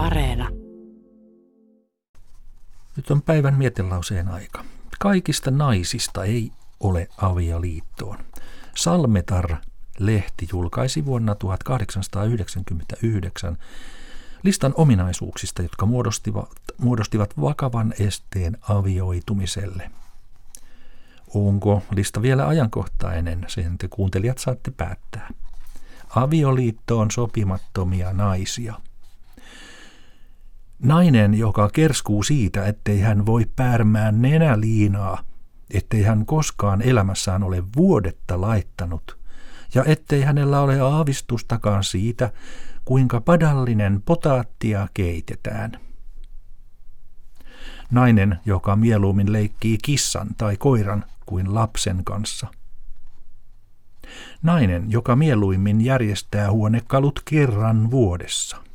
Areena. Nyt on päivän mietelauseen aika. Kaikista naisista ei ole avioliittoon. Salmetar-lehti julkaisi vuonna 1899 listan ominaisuuksista, jotka muodostivat, muodostivat vakavan esteen avioitumiselle. Onko lista vielä ajankohtainen, sen te kuuntelijat saatte päättää. Avioliittoon sopimattomia naisia – Nainen, joka kerskuu siitä, ettei hän voi päärmään nenäliinaa, ettei hän koskaan elämässään ole vuodetta laittanut, ja ettei hänellä ole aavistustakaan siitä, kuinka padallinen potaattia keitetään. Nainen, joka mieluummin leikkii kissan tai koiran kuin lapsen kanssa. Nainen, joka mieluimmin järjestää huonekalut kerran vuodessa –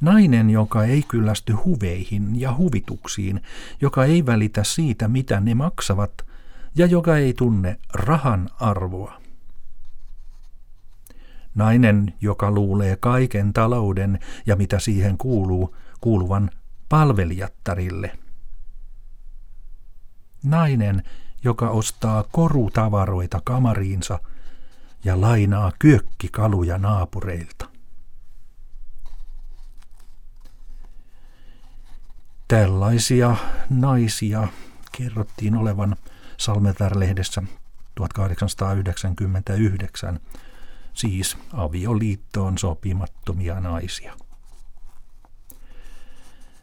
Nainen, joka ei kyllästy huveihin ja huvituksiin, joka ei välitä siitä, mitä ne maksavat, ja joka ei tunne rahan arvoa. Nainen, joka luulee kaiken talouden ja mitä siihen kuuluu, kuuluvan palvelijattarille. Nainen, joka ostaa korutavaroita kamariinsa ja lainaa kyökkikaluja naapureilta. Tällaisia naisia kerrottiin olevan Salmetar-lehdessä 1899, siis avioliittoon sopimattomia naisia.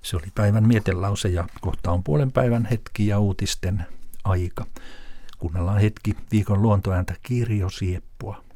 Se oli päivän mietelause ja kohta on puolen päivän hetki ja uutisten aika. Kuunnellaan hetki viikon luontoääntä Kirjo Sieppua.